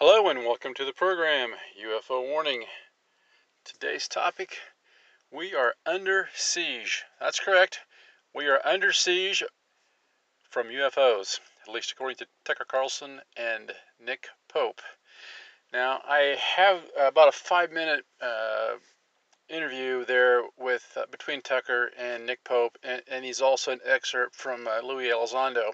Hello and welcome to the program UFO Warning. Today's topic we are under siege. That's correct. We are under siege from UFOs, at least according to Tucker Carlson and Nick Pope. Now, I have about a five minute uh, interview there with uh, between Tucker and Nick Pope, and, and he's also an excerpt from uh, Luis Elizondo.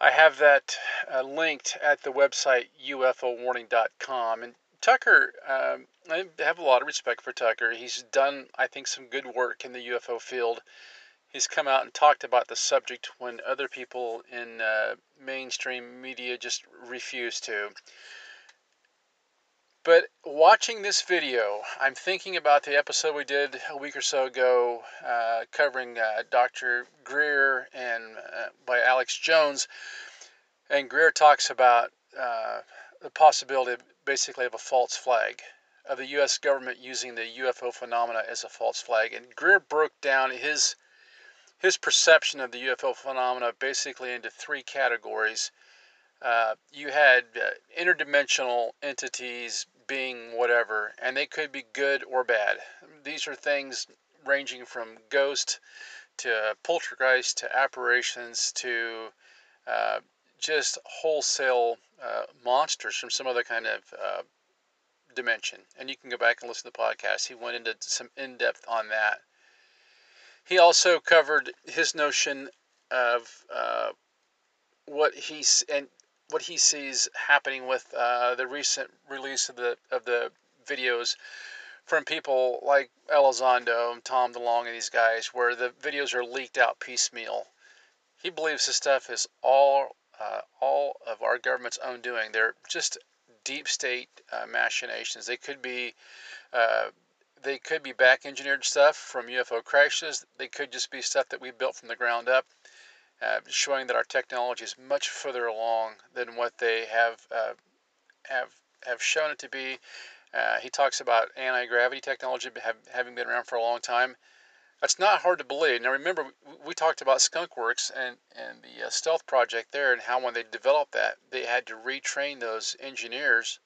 I have that uh, linked at the website ufowarning.com. And Tucker, um, I have a lot of respect for Tucker. He's done, I think, some good work in the UFO field. He's come out and talked about the subject when other people in uh, mainstream media just refuse to. But watching this video, I'm thinking about the episode we did a week or so ago uh, covering uh, Dr. Greer and uh, by Alex Jones. And Greer talks about uh, the possibility, basically, of a false flag, of the U.S. government using the UFO phenomena as a false flag. And Greer broke down his his perception of the UFO phenomena basically into three categories. Uh, you had uh, interdimensional entities being whatever, and they could be good or bad. These are things ranging from ghost to poltergeist to apparitions to uh, just wholesale uh, monsters from some other kind of uh, dimension. And you can go back and listen to the podcast. He went into some in depth on that. He also covered his notion of uh, what he's and what he sees happening with uh, the recent release of the of the videos from people like Elizondo and Tom DeLonge and these guys, where the videos are leaked out piecemeal. He believes this stuff is all uh, all of our government's own doing. They're just deep state uh, machinations. They could be uh, they could be back engineered stuff from UFO crashes. They could just be stuff that we built from the ground up uh, showing that our technology is much further along than what they have uh, have have shown it to be. Uh, he talks about anti gravity technology have, having been around for a long time. That's not hard to believe. Now remember, we talked about Skunkworks and and the uh, stealth project there, and how when they developed that, they had to retrain those engineers.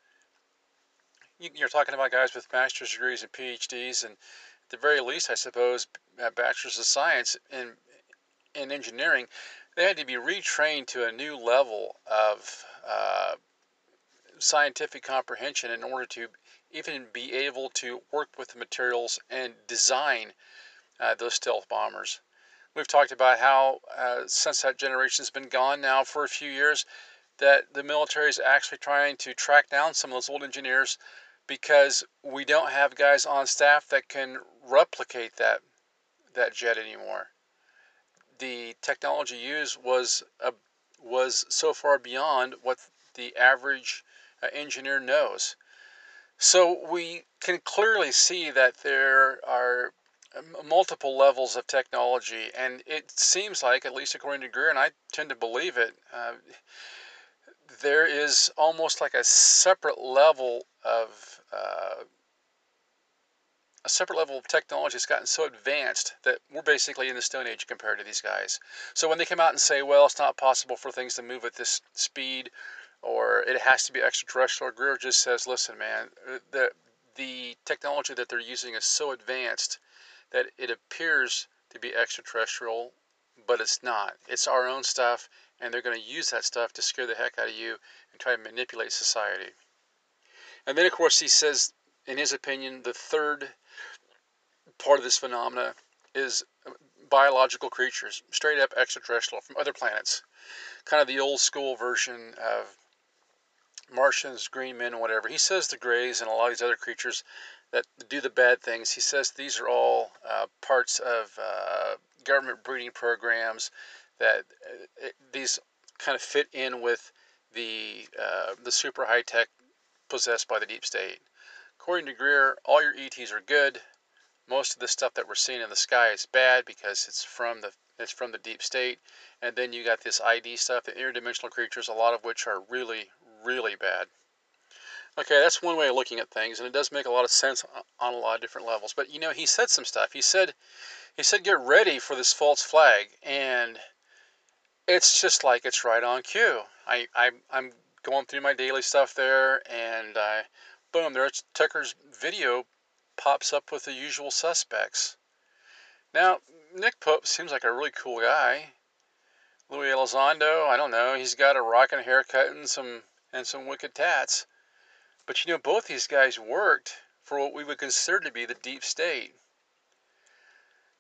You're talking about guys with master's degrees and PhDs, and at the very least, I suppose, bachelors of science in in engineering, they had to be retrained to a new level of uh, scientific comprehension in order to even be able to work with the materials and design uh, those stealth bombers. We've talked about how, uh, since that generation has been gone now for a few years, that the military is actually trying to track down some of those old engineers because we don't have guys on staff that can replicate that that jet anymore the technology used was a, was so far beyond what the average uh, engineer knows. So we can clearly see that there are um, multiple levels of technology, and it seems like, at least according to Greer, and I tend to believe it, uh, there is almost like a separate level of uh, a separate level of technology that's gotten so advanced that we're basically in the Stone Age compared to these guys. So when they come out and say, well, it's not possible for things to move at this speed or it has to be extraterrestrial, Greer just says, listen, man, uh, the, the technology that they're using is so advanced that it appears to be extraterrestrial, but it's not. It's our own stuff, and they're going to use that stuff to scare the heck out of you and try to manipulate society. And then, of course, he says, in his opinion, the third part of this phenomena is biological creatures, straight up extraterrestrial from other planets. Kind of the old school version of Martians, green men, whatever. He says the Greys and a lot of these other creatures that do the bad things, he says these are all uh, parts of uh, government breeding programs that uh, these kind of fit in with the uh, the super high tech possessed by the deep state. According to Greer, all your ETs are good most of the stuff that we're seeing in the sky is bad because it's from the it's from the deep state and then you got this id stuff the interdimensional creatures a lot of which are really really bad okay that's one way of looking at things and it does make a lot of sense on a lot of different levels but you know he said some stuff he said he said get ready for this false flag and it's just like it's right on cue i, I i'm going through my daily stuff there, and I, boom, there's Tucker's video pops up with the usual suspects. Now, Nick Pope seems like a really cool guy. Louis Elizondo, I don't know, he's got a rockin' haircut and some and some wicked tats. But you know, both these guys worked for what we would consider to be the deep state.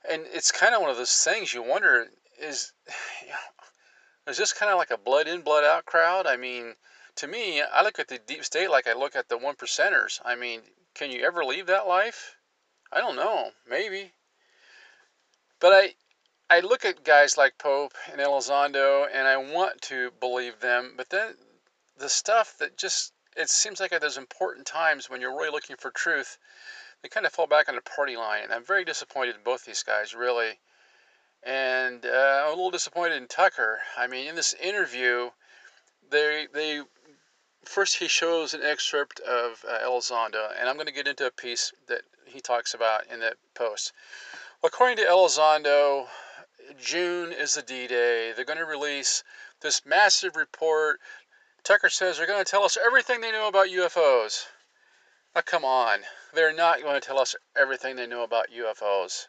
And it's kind of one of those things you wonder is is this kind of like a blood in, blood out crowd? I mean, to me, I look at the deep state like I look at the one percenters. I mean, can you ever leave that life? I don't know. Maybe. But I, I look at guys like Pope and Elizondo, and I want to believe them. But then the stuff that just it seems like those important times when you're really looking for truth, they kind of fall back on the party line. And I'm very disappointed in both these guys, really. And uh, I'm a little disappointed in Tucker. I mean, in this interview, they they first he shows an excerpt of uh, Elizondo, and I'm going to get into a piece that he talks about in that post. According to Elizondo, June is the D-Day. They're going to release this massive report. Tucker says they're going to tell us everything they know about UFOs. Now, ah, come on. They're not going to tell us everything they know about UFOs.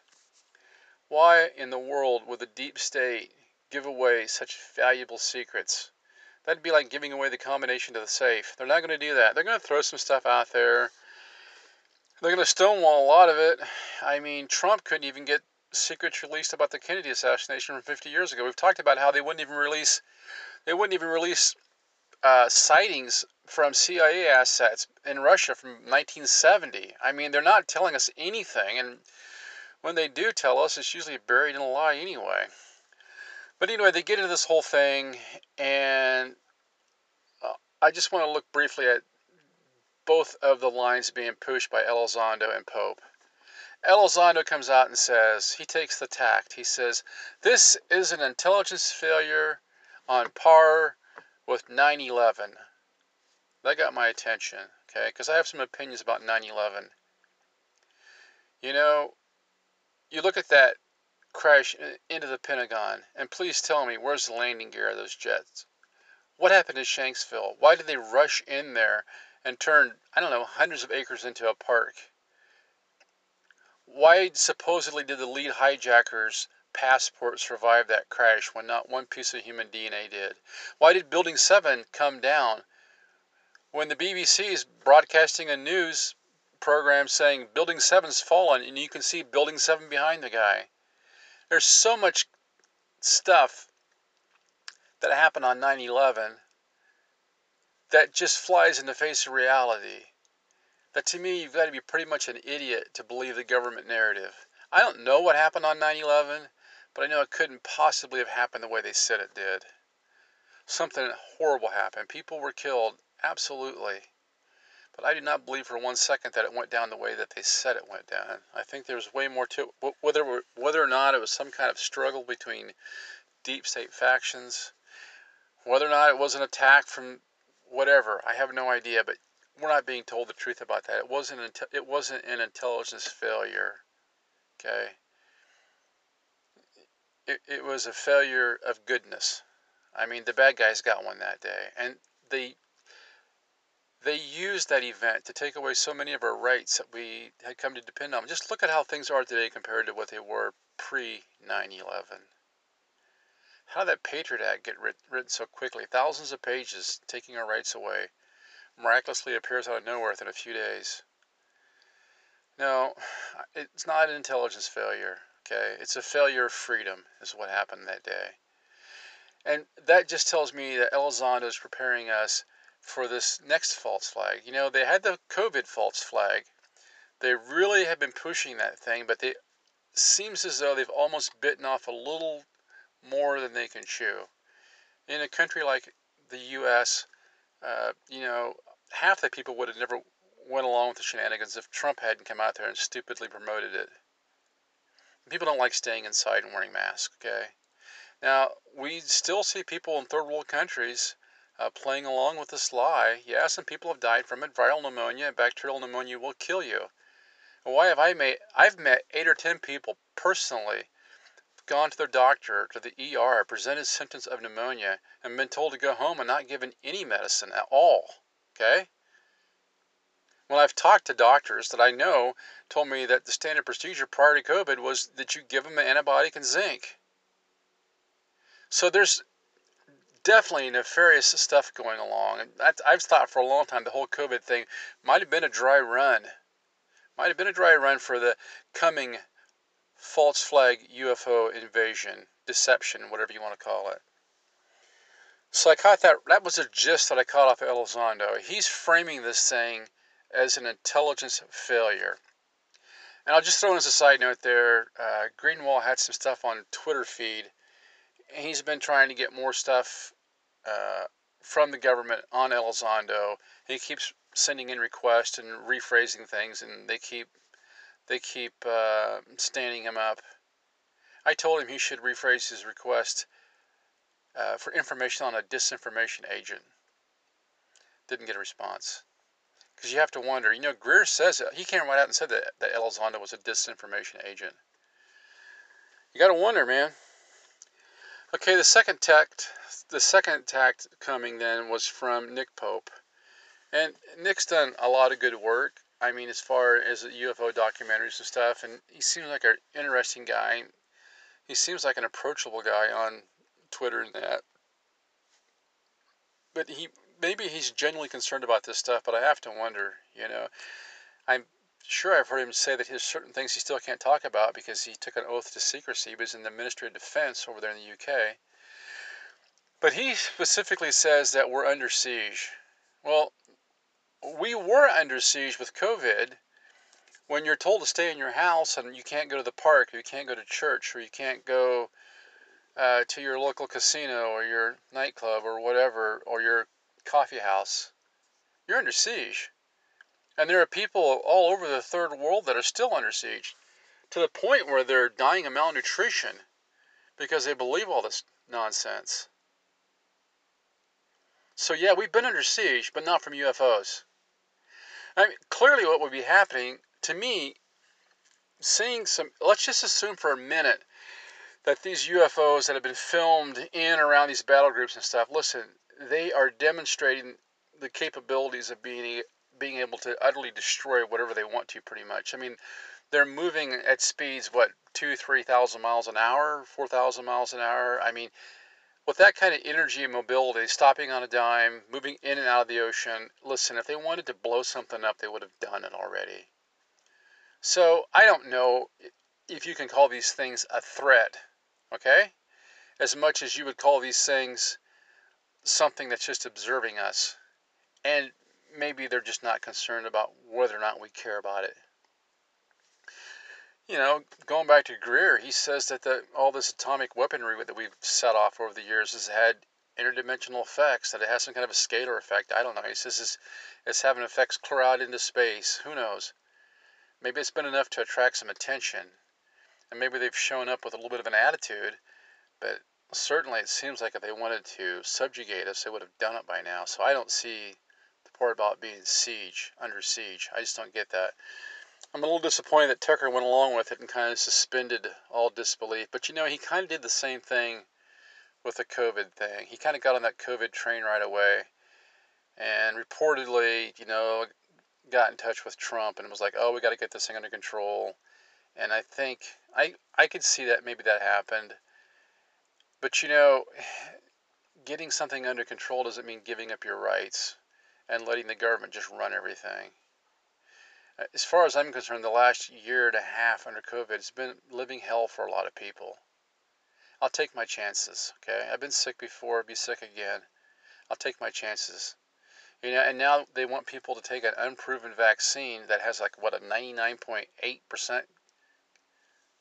Why in the world would the deep state give away such valuable secrets? That'd be like giving away the combination to the safe. They're not going to do that. They're going to throw some stuff out there. They're going to stonewall a lot of it. I mean, Trump couldn't even get secrets released about the Kennedy assassination from 50 years ago. We've talked about how they wouldn't even release they wouldn't even release uh, sightings from CIA assets in Russia from 1970. I mean, they're not telling us anything, and when they do tell us, it's usually buried in a lie anyway. But anyway, they get into this whole thing, and uh, I just want to look briefly at both of the lines being pushed by Elizondo and Pope. Elizondo comes out and says, he takes the tact. He says, This is an intelligence failure on par with 9 11. That got my attention, okay? Because I have some opinions about 9 11. You know, you look at that crash uh, into the Pentagon, and please tell me, where's the landing gear of those jets? What happened in Shanksville? Why did they rush in there and turn, I don't know, hundreds of acres into a park? Why supposedly did the lead hijackers passport survive that crash when not one piece of human DNA did? Why did Building 7 come down when the BBC is broadcasting a news program saying Building 7's fallen and you can see Building 7 behind the guy? There's so much stuff that happened on 9 11 that just flies in the face of reality. That to me, you've got to be pretty much an idiot to believe the government narrative. I don't know what happened on 9 11, but I know it couldn't possibly have happened the way they said it did. Something horrible happened. People were killed, absolutely. But I do not believe for one second that it went down the way that they said it went down. I think there's way more to it. Whether, whether or not it was some kind of struggle between deep state factions, whether or not it was an attack from whatever, I have no idea. But we're not being told the truth about that. It wasn't. It wasn't an intelligence failure. Okay. It, was a failure of goodness. I mean, the bad guys got one that day, and they they used that event to take away so many of our rights that we had come to depend on. Just look at how things are today compared to what they were pre 9 11. How did that Patriot Act get writ- written so quickly? Thousands of pages taking our rights away miraculously appears out of nowhere within a few days. No, it's not an intelligence failure, okay? It's a failure of freedom, is what happened that day. And that just tells me that Elizondo is preparing us for this next false flag. You know, they had the COVID false flag. They really have been pushing that thing, but it seems as though they've almost bitten off a little more than they can chew. In a country like the U.S., uh, you know, half the people would have never went along with the shenanigans if Trump hadn't come out there and stupidly promoted it. People don't like staying inside and wearing masks, okay? Now, we still see people in third world countries uh, playing along with this lie. Yeah, some people have died from it. Viral pneumonia, bacterial pneumonia will kill you. Why have I met? I've met eight or ten people personally, gone to their doctor, to the ER, presented symptoms of pneumonia, and been told to go home and not given any medicine at all. Okay? Well, I've talked to doctors that I know told me that the standard procedure prior to COVID was that you give them an antibiotic and zinc. So there's definitely nefarious stuff going along. And I've thought for a long time the whole COVID thing might have been a dry run. Might have been a dry run for the coming false flag UFO invasion, deception, whatever you want to call it. So I caught that. That was a gist that I caught off of Elizondo. He's framing this thing as an intelligence failure. And I'll just throw in as a side note there, uh, Greenwald had some stuff on Twitter feed. And he's been trying to get more stuff uh, from the government on Elizondo. He keeps sending in requests and rephrasing things, and they keep they keep uh, standing him up. I told him he should rephrase his request uh, for information on a disinformation agent. Didn't get a response because you have to wonder. You know, Greer says. He came right out and said that that Elizondo was a disinformation agent. You got to wonder, man. Okay, the second tact, the second tact coming then was from Nick Pope, and Nick's done a lot of good work. I mean, as far as UFO documentaries and stuff, and he seems like an interesting guy. He seems like an approachable guy on Twitter and that. But he maybe he's genuinely concerned about this stuff, but I have to wonder, you know. I'm sure I've heard him say that there's certain things he still can't talk about because he took an oath to secrecy. He was in the Ministry of Defense over there in the UK. But he specifically says that we're under siege. Well, we were under siege with COVID when you're told to stay in your house and you can't go to the park, or you can't go to church, or you can't go uh, to your local casino or your nightclub or whatever, or your coffee house, you're under siege. And there are people all over the third world that are still under siege to the point where they're dying of malnutrition because they believe all this nonsense. So, yeah, we've been under siege, but not from UFOs. I mean, clearly, what would be happening to me, seeing some, let's just assume for a minute that these UFOs that have been filmed in around these battle groups and stuff, listen, they are demonstrating the capabilities of being being able to utterly destroy whatever they want to pretty much. I mean they're moving at speeds what two three thousand miles an hour four thousand miles an hour? I mean with that kind of energy and mobility stopping on a dime moving in and out of the ocean listen if they wanted to blow something up they would have done it already. So i don't know if you can call these things a threat okay? As much as you would call these things something that's just observing us. And maybe they're just not concerned about whether or not we care about it. You know, going back to Greer, he says that the, all this atomic weaponry that we've set off over the years has had interdimensional effects, that it has some kind of a scalar effect. I don't know. He says it's, it's having effects clear out into space. Who knows? Maybe it's been enough to attract some attention. And maybe they've shown up with a little bit of an attitude, but certainly it seems like if they wanted to subjugate us, they would have done it by now. So I don't see the part about being siege, under siege. I just don't get that. I'm a little disappointed that Tucker went along with it and kind of suspended all disbelief. But you know, he kind of did the same thing with the COVID thing. He kind of got on that COVID train right away and reportedly, you know, got in touch with Trump and was like, oh, we got to get this thing under control. And I think I I could see that maybe that happened. But you know, getting something under control doesn't mean giving up your rights and letting the government just run everything. Uh, as far as I'm concerned, the last year and a half under COVID has been living hell for a lot of people. I'll take my chances, okay? I've been sick before, be sick again. I'll take my chances. You know, and now they want people to take an unproven vaccine that has like what a 99.8%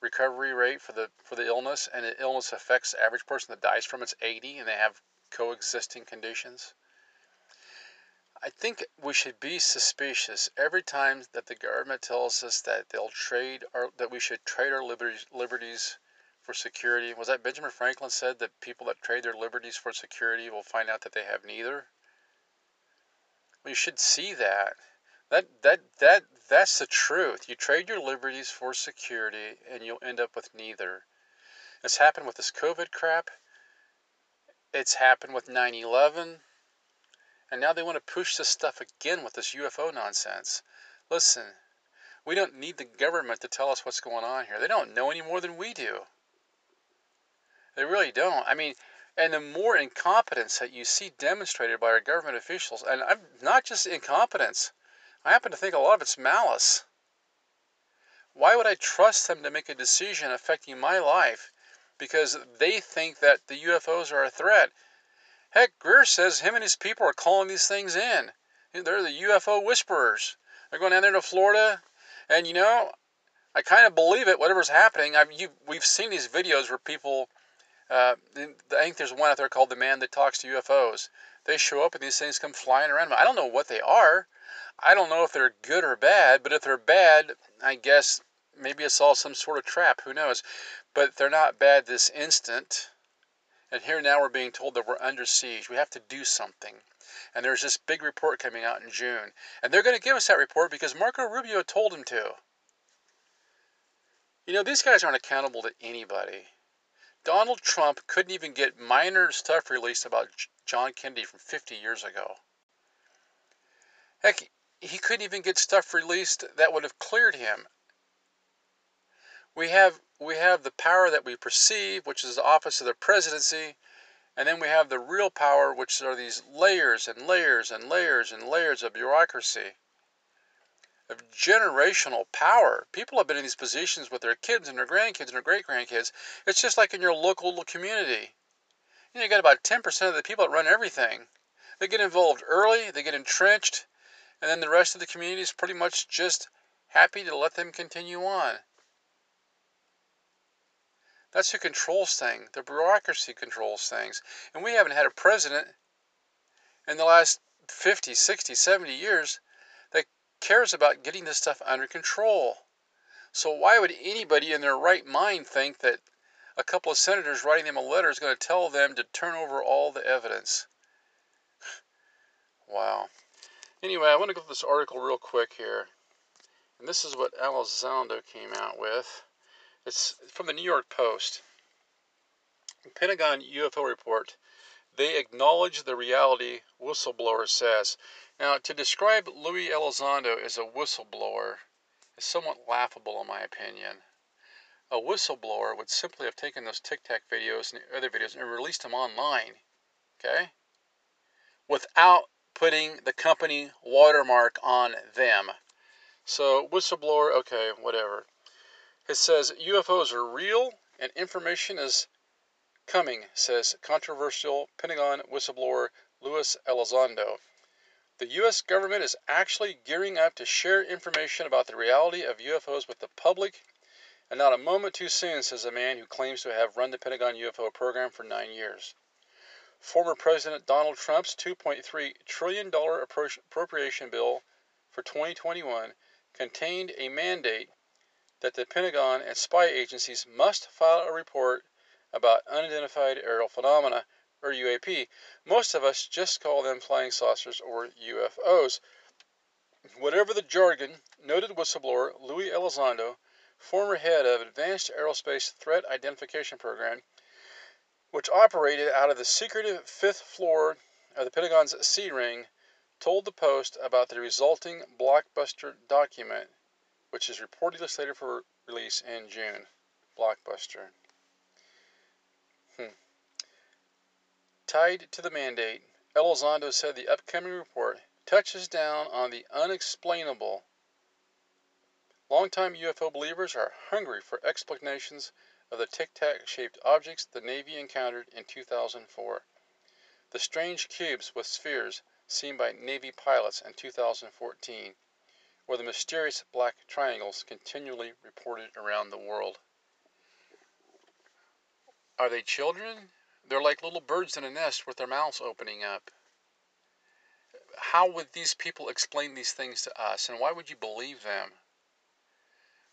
recovery rate for the for the illness, and the illness affects the average person that dies from it's 80, and they have coexisting conditions. I think we should be suspicious every time that the government tells us that they'll trade our that we should trade our liberties liberties for security. Was that Benjamin Franklin said that people that trade their liberties for security will find out that they have neither? We should see that. That that that that's the truth. You trade your liberties for security and you'll end up with neither. It's happened with this COVID crap. It's happened with 9 11. And now they want to push this stuff again with this UFO nonsense. Listen, we don't need the government to tell us what's going on here. They don't know any more than we do. They really don't. I mean, and the more incompetence that you see demonstrated by our government officials, and I'm not just incompetence, I happen to think a lot of it's malice. Why would I trust them to make a decision affecting my life because they think that the UFOs are a threat? Heck, Greer says him and his people are calling these things in. They're the UFO whisperers. They're going down there to Florida, and you know, I kind of believe it. Whatever's happening, I've you, we've seen these videos where people. Uh, I think there's one out there called "The Man That Talks to UFOs." They show up and these things come flying around. I don't know what they are. I don't know if they're good or bad, but if they're bad, I guess maybe it's all some sort of trap. Who knows? But they're not bad this instant. And here now we're being told that we're under siege. We have to do something. And there's this big report coming out in June. And they're going to give us that report because Marco Rubio told him to. You know, these guys aren't accountable to anybody. Donald Trump couldn't even get minor stuff released about John Kennedy from 50 years ago. Heck, he couldn't even get stuff released that would have cleared him. We have we have the power that we perceive, which is the office of the presidency, and then we have the real power, which are these layers and layers and layers and layers of bureaucracy, of generational power. People have been in these positions with their kids and their grandkids and their great grandkids. It's just like in your local little community. You, know, you got about 10% of the people that run everything. They get involved early, they get entrenched, and then the rest of the community is pretty much just happy to let them continue on. That's who controls things. The bureaucracy controls things. And we haven't had a president in the last 50, 60, 70 years that cares about getting this stuff under control. So why would anybody in their right mind think that a couple of senators writing them a letter is going to tell them to turn over all the evidence? Wow. Anyway, I want to go through this article real quick here. And this is what Elizondo came out with. It's from the New York Post. Pentagon UFO report. They acknowledge the reality, whistleblower says. Now, to describe Louis Elizondo as a whistleblower is somewhat laughable, in my opinion. A whistleblower would simply have taken those Tic Tac videos and other videos and released them online, okay? Without putting the company watermark on them. So, whistleblower, okay, whatever. It says UFOs are real and information is coming, says controversial Pentagon whistleblower Luis Elizondo. The U.S. government is actually gearing up to share information about the reality of UFOs with the public, and not a moment too soon, says a man who claims to have run the Pentagon UFO program for nine years. Former President Donald Trump's $2.3 trillion appropriation bill for 2021 contained a mandate that the Pentagon and spy agencies must file a report about unidentified aerial phenomena, or UAP. Most of us just call them flying saucers or UFOs. Whatever the jargon, noted whistleblower Luis Elizondo, former head of Advanced Aerospace Threat Identification Program, which operated out of the secretive fifth floor of the Pentagon's C Ring, told the Post about the resulting blockbuster document, which is reportedly slated for release in June. Blockbuster. Hmm. Tied to the mandate, Elizondo said the upcoming report touches down on the unexplainable. Longtime UFO believers are hungry for explanations of the tic tac shaped objects the Navy encountered in 2004, the strange cubes with spheres seen by Navy pilots in 2014, or the mysterious black triangles continually reported around the world. Are they children? They're like little birds in a nest with their mouths opening up. How would these people explain these things to us, and why would you believe them?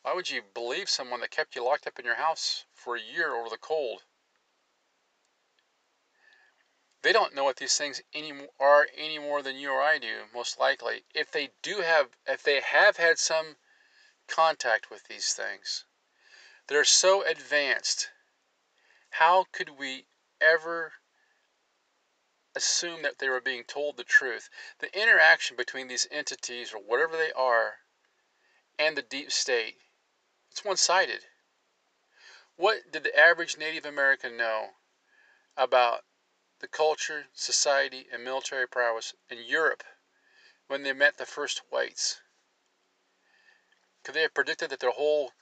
Why would you believe someone that kept you locked up in your house for a year over the cold? They don't know what these things any, are any more than you or I do, most likely. If they do have, if they have had some contact with these things, they're so advanced How could we ever assume that they were being told the truth? The interaction between these entities, or whatever they are, and the deep state, it's one sided. What did the average Native American know about the culture, society, and military prowess in Europe when they met the first whites? Could they have predicted that their whole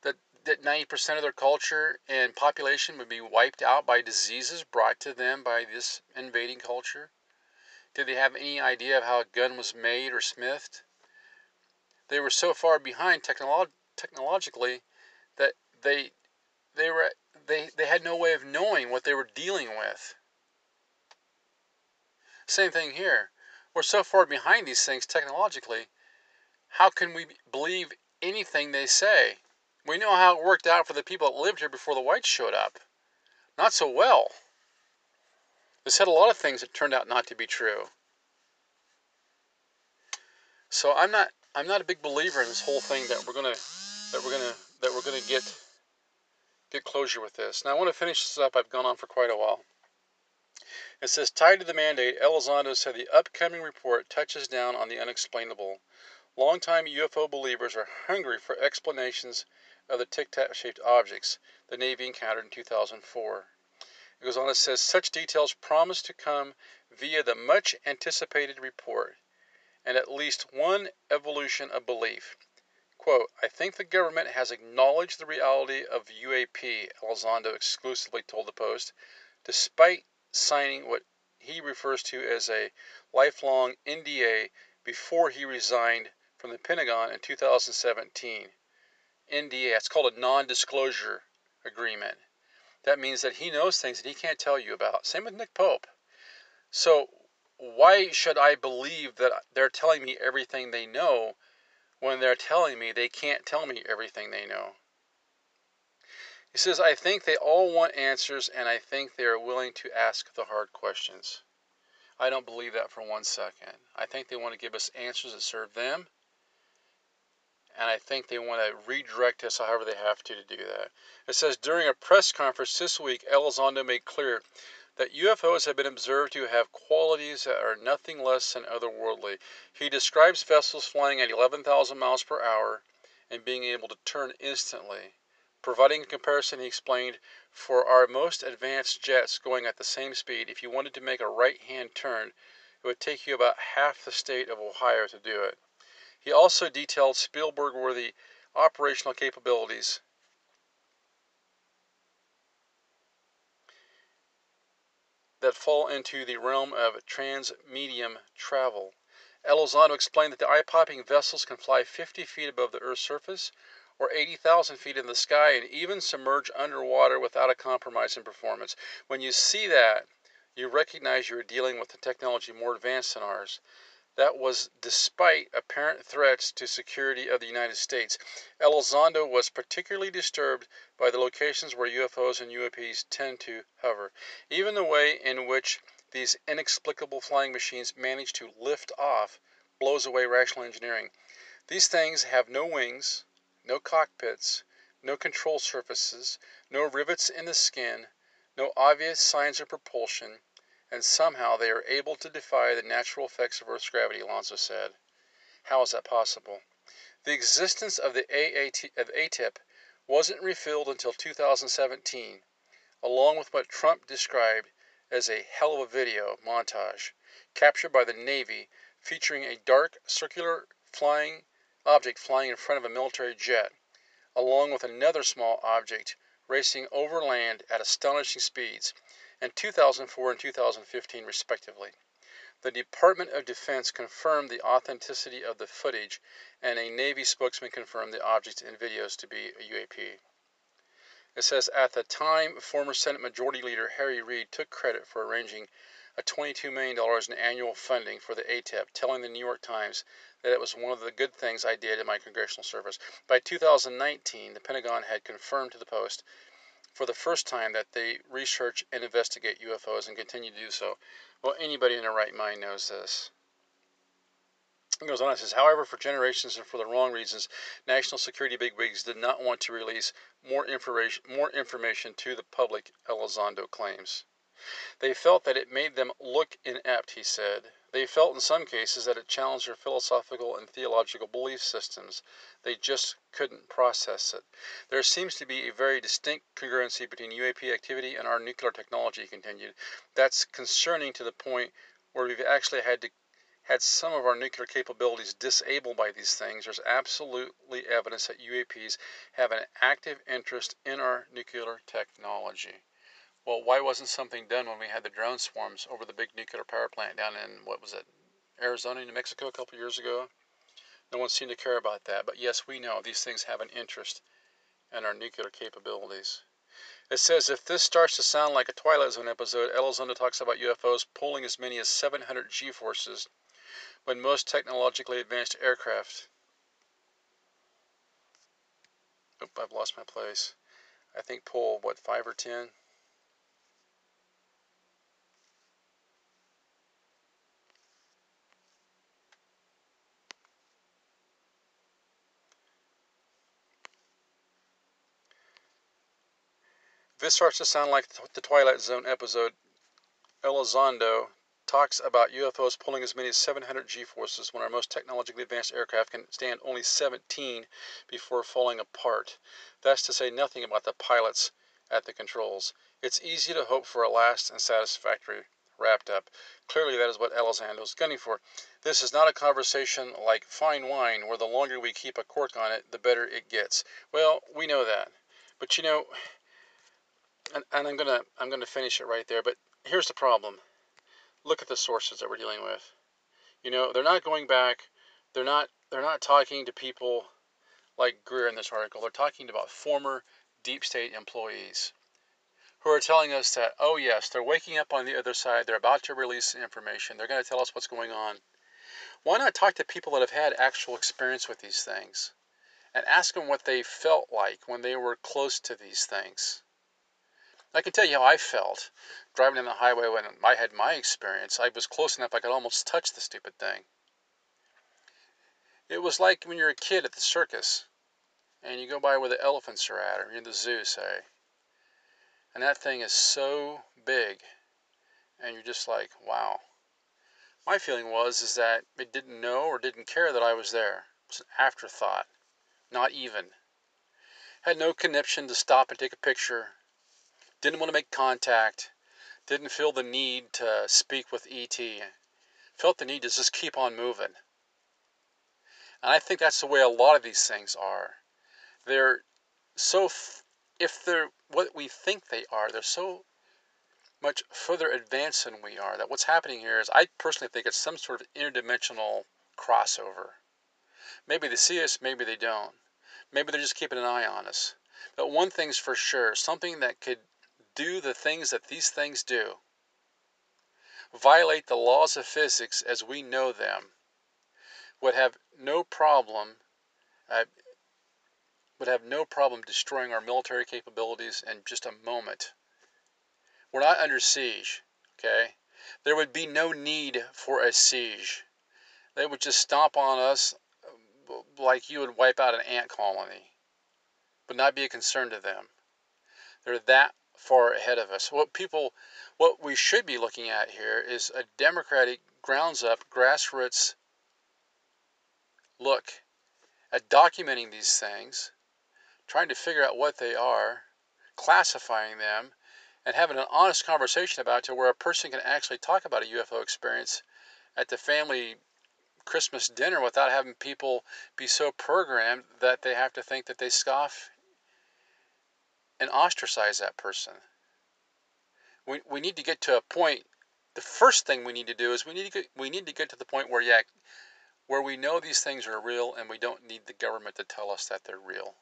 that that 90% of their culture and population would be wiped out by diseases brought to them by this invading culture? Did they have any idea of how a gun was made or smithed? They were so far behind technolo- technologically that they they were they, they had no way of knowing what they were dealing with. Same thing here. We're so far behind these things technologically. How can we believe anything they say? We know how it worked out for the people that lived here before the whites showed up. Not so well. They said a lot of things that turned out not to be true. So I'm not I'm not a big believer in this whole thing that we're gonna that we're gonna that we're gonna get get closure with this. Now I want to finish this up. I've gone on for quite a while. It says tied to the mandate, Elizondo said the upcoming report touches down on the unexplainable. Longtime UFO believers are hungry for explanations of the tic tac shaped objects the Navy encountered in 2004. It goes on, it says such details promise to come via the much anticipated report and at least one evolution of belief. Quote, I think the government has acknowledged the reality of UAP, Elizondo exclusively told the Post, despite signing what he refers to as a lifelong NDA before he resigned from the Pentagon in 2017. NDA, it's called a non disclosure agreement. That means that he knows things that he can't tell you about. Same with Nick Pope. So, why should I believe that they're telling me everything they know when they're telling me they can't tell me everything they know. He says, I think they all want answers and I think they are willing to ask the hard questions. I don't believe that for one second. I think they want to give us answers that serve them. And I think they want to redirect us however they have to to do that. It says during a press conference this week, Elizondo made clear that UFOs have been observed to have qualities that are nothing less than otherworldly. He describes vessels flying at 11,000 miles per hour and being able to turn instantly. Providing a comparison, he explained, for our most advanced jets going at the same speed, if you wanted to make a right hand turn, it would take you about half the state of Ohio to do it. He also detailed Spielberg worthy operational capabilities that fall into the realm of transmedium travel. Elizondo explained that the eye-popping vessels can fly 50 feet above the Earth's surface or 80,000 feet in the sky and even submerge underwater without a compromise in performance. When you see that, you recognize you're dealing with a technology more advanced than ours. That was despite apparent threats to security of the United States. Elizondo was particularly disturbed by the locations where UFOs and UAPs tend to hover. Even the way in which these inexplicable flying machines manage to lift off blows away rational engineering. These things have no wings, no cockpits, no control surfaces, no rivets in the skin, no obvious signs of propulsion and somehow they are able to defy the natural effects of Earth's gravity, Alonso said. How is that possible? The existence of the AAT, of ATIP wasn't revealed until 2017, along with what Trump described as a hell of a video montage captured by the Navy featuring a dark circular flying object flying in front of a military jet, along with another small object racing over land at astonishing speeds and 2004 and 2015, respectively. The Department of Defense confirmed the authenticity of the footage, and a Navy spokesman confirmed the object in videos to be a UAP. It says at the time, former Senate Majority Leader Harry Reid took credit for arranging a $22 million in annual funding for the ATEP, telling the New York Times that it was one of the good things I did in my congressional service. By 2019, the Pentagon had confirmed to the Post for the first time that they research and investigate UFOs and continue to do so. Well, anybody in their right mind knows this. It goes on and says, however, for generations and for the wrong reasons, national security bigwigs did not want to release more information, more information to the public, Elizondo claims. They felt that it made them look inept, he said. They felt in some cases that it challenged their philosophical and theological belief systems. They just couldn't process it. There seems to be a very distinct congruency between UAP activity and our nuclear technology, he continued. That's concerning to the point where we've actually had to had some of our nuclear capabilities disabled by these things, there's absolutely evidence that UAPs have an active interest in our nuclear technology. Well, why wasn't something done when we had the drone swarms over the big nuclear power plant down in, what was it, Arizona, New Mexico a couple years ago? No one seemed to care about that. But yes, we know these things have an interest in our nuclear capabilities. It says if this starts to sound like a Twilight Zone episode, Elizondo talks about UFOs pulling as many as 700 G forces when most technologically advanced aircraft. Oop, I've lost my place. I think pull, what, 5 or 10? This starts to sound like the Twilight Zone episode. Elizondo talks about UFOs pulling as many as 700 G forces when our most technologically advanced aircraft can stand only 17 before falling apart. That's to say nothing about the pilots at the controls. It's easy to hope for a last and satisfactory wrapped up. Clearly, that is what Elizondo is gunning for. This is not a conversation like fine wine, where the longer we keep a cork on it, the better it gets. Well, we know that. But you know, and, and I'm gonna I'm gonna finish it right there. But here's the problem look at the sources that we're dealing with. You know, they're not going back. They're not they're not talking to people like Greer in this article. They're talking about former deep state employees who are telling us that, oh yes, they're waking up on the other side. They're about to release information. They're going to tell us what's going on. Why not talk to people that have had actual experience with these things and ask them what they felt like when they were close to these things? I can tell you how I felt driving down the highway when I had my experience. I was close enough I could almost touch the stupid thing. It was like when you're a kid at the circus and you go by where the elephants are at, or you're in the zoo, say, and that thing is so big, and you're just like, wow. My feeling was is that it didn't know or didn't care that I was there. It was an afterthought, not even. Had no connection to stop and take a picture, didn't want to make contact, didn't feel the need to speak with ET, felt the need to just keep on moving. And I think that's the way a lot of these things are. They're so, if they're what we think they are, they're so much further advanced than we are that what's happening here is, I personally think it's some sort of interdimensional crossover. Maybe they see us, maybe they don't. Maybe they're just keeping an eye on us. But one thing's for sure something that could do the things that these things do, violate the laws of physics as we know them, would have no problem uh, would have no problem destroying our military capabilities in just a moment. We're not under siege, okay? There would be no need for a siege. They would just stomp on us like you would wipe out an ant colony. Would not be a concern to them. They're that far ahead of us. What people, what we should be looking at here is a democratic, grounds up, grassroots look at documenting these things, trying to figure out what they are, classifying them, and having an honest conversation about it to where a person can actually talk about a UFO experience at the family Christmas dinner without having people be so programmed that they have to think that they scoff and ostracize that person. We, we need to get to a point. The first thing we need to do is we need to get, we need to get to the point where yeah, where we know these things are real and we don't need the government to tell us that they're real.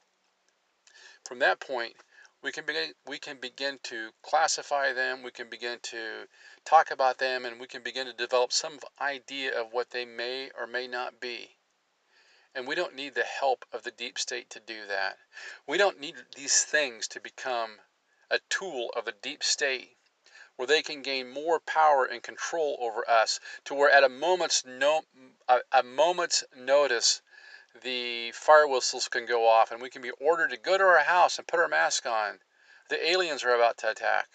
From that point, we can begin we can begin to classify them, we can begin to talk about them and we can begin to develop some idea of what they may or may not be. And we don't need the help of the deep state to do that. We don't need these things to become a tool of the deep state. where they can gain more power and control over us to where at a moment's no a, a moment's notice the fire whistles can go off and we can be ordered to go to our house and put our mask on. The aliens are about to attack.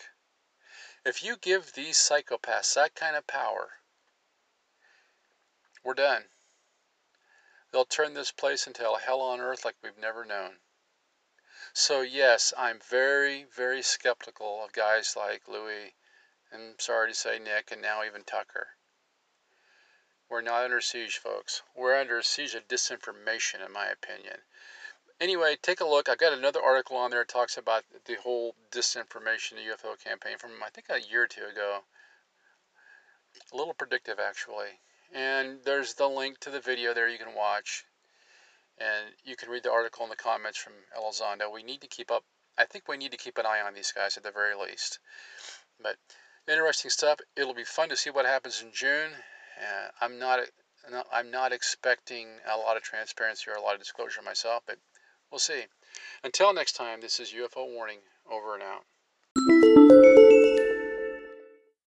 If you give these psychopaths that kind of power, we're done. They'll turn this place into a hell on earth like we've never known. So, yes, I'm very, very skeptical of guys like Louis, and sorry to say Nick, and now even Tucker. We're not under siege, folks. We're under siege of disinformation, in my opinion. Anyway, take a look. I've got another article on there that talks about the whole disinformation UFO campaign from, I think, a year or two ago. A little predictive, actually. And there's the link to the video there you can watch. And you can read the article in the comments from Elizondo. We need to keep up. I think we need to keep an eye on these guys at the very least. But interesting stuff. It'll be fun to see what happens in June. Uh, I'm not I'm not expecting a lot of transparency or a lot of disclosure myself, but we'll see. Until next time, this is UFO Warning, over and out.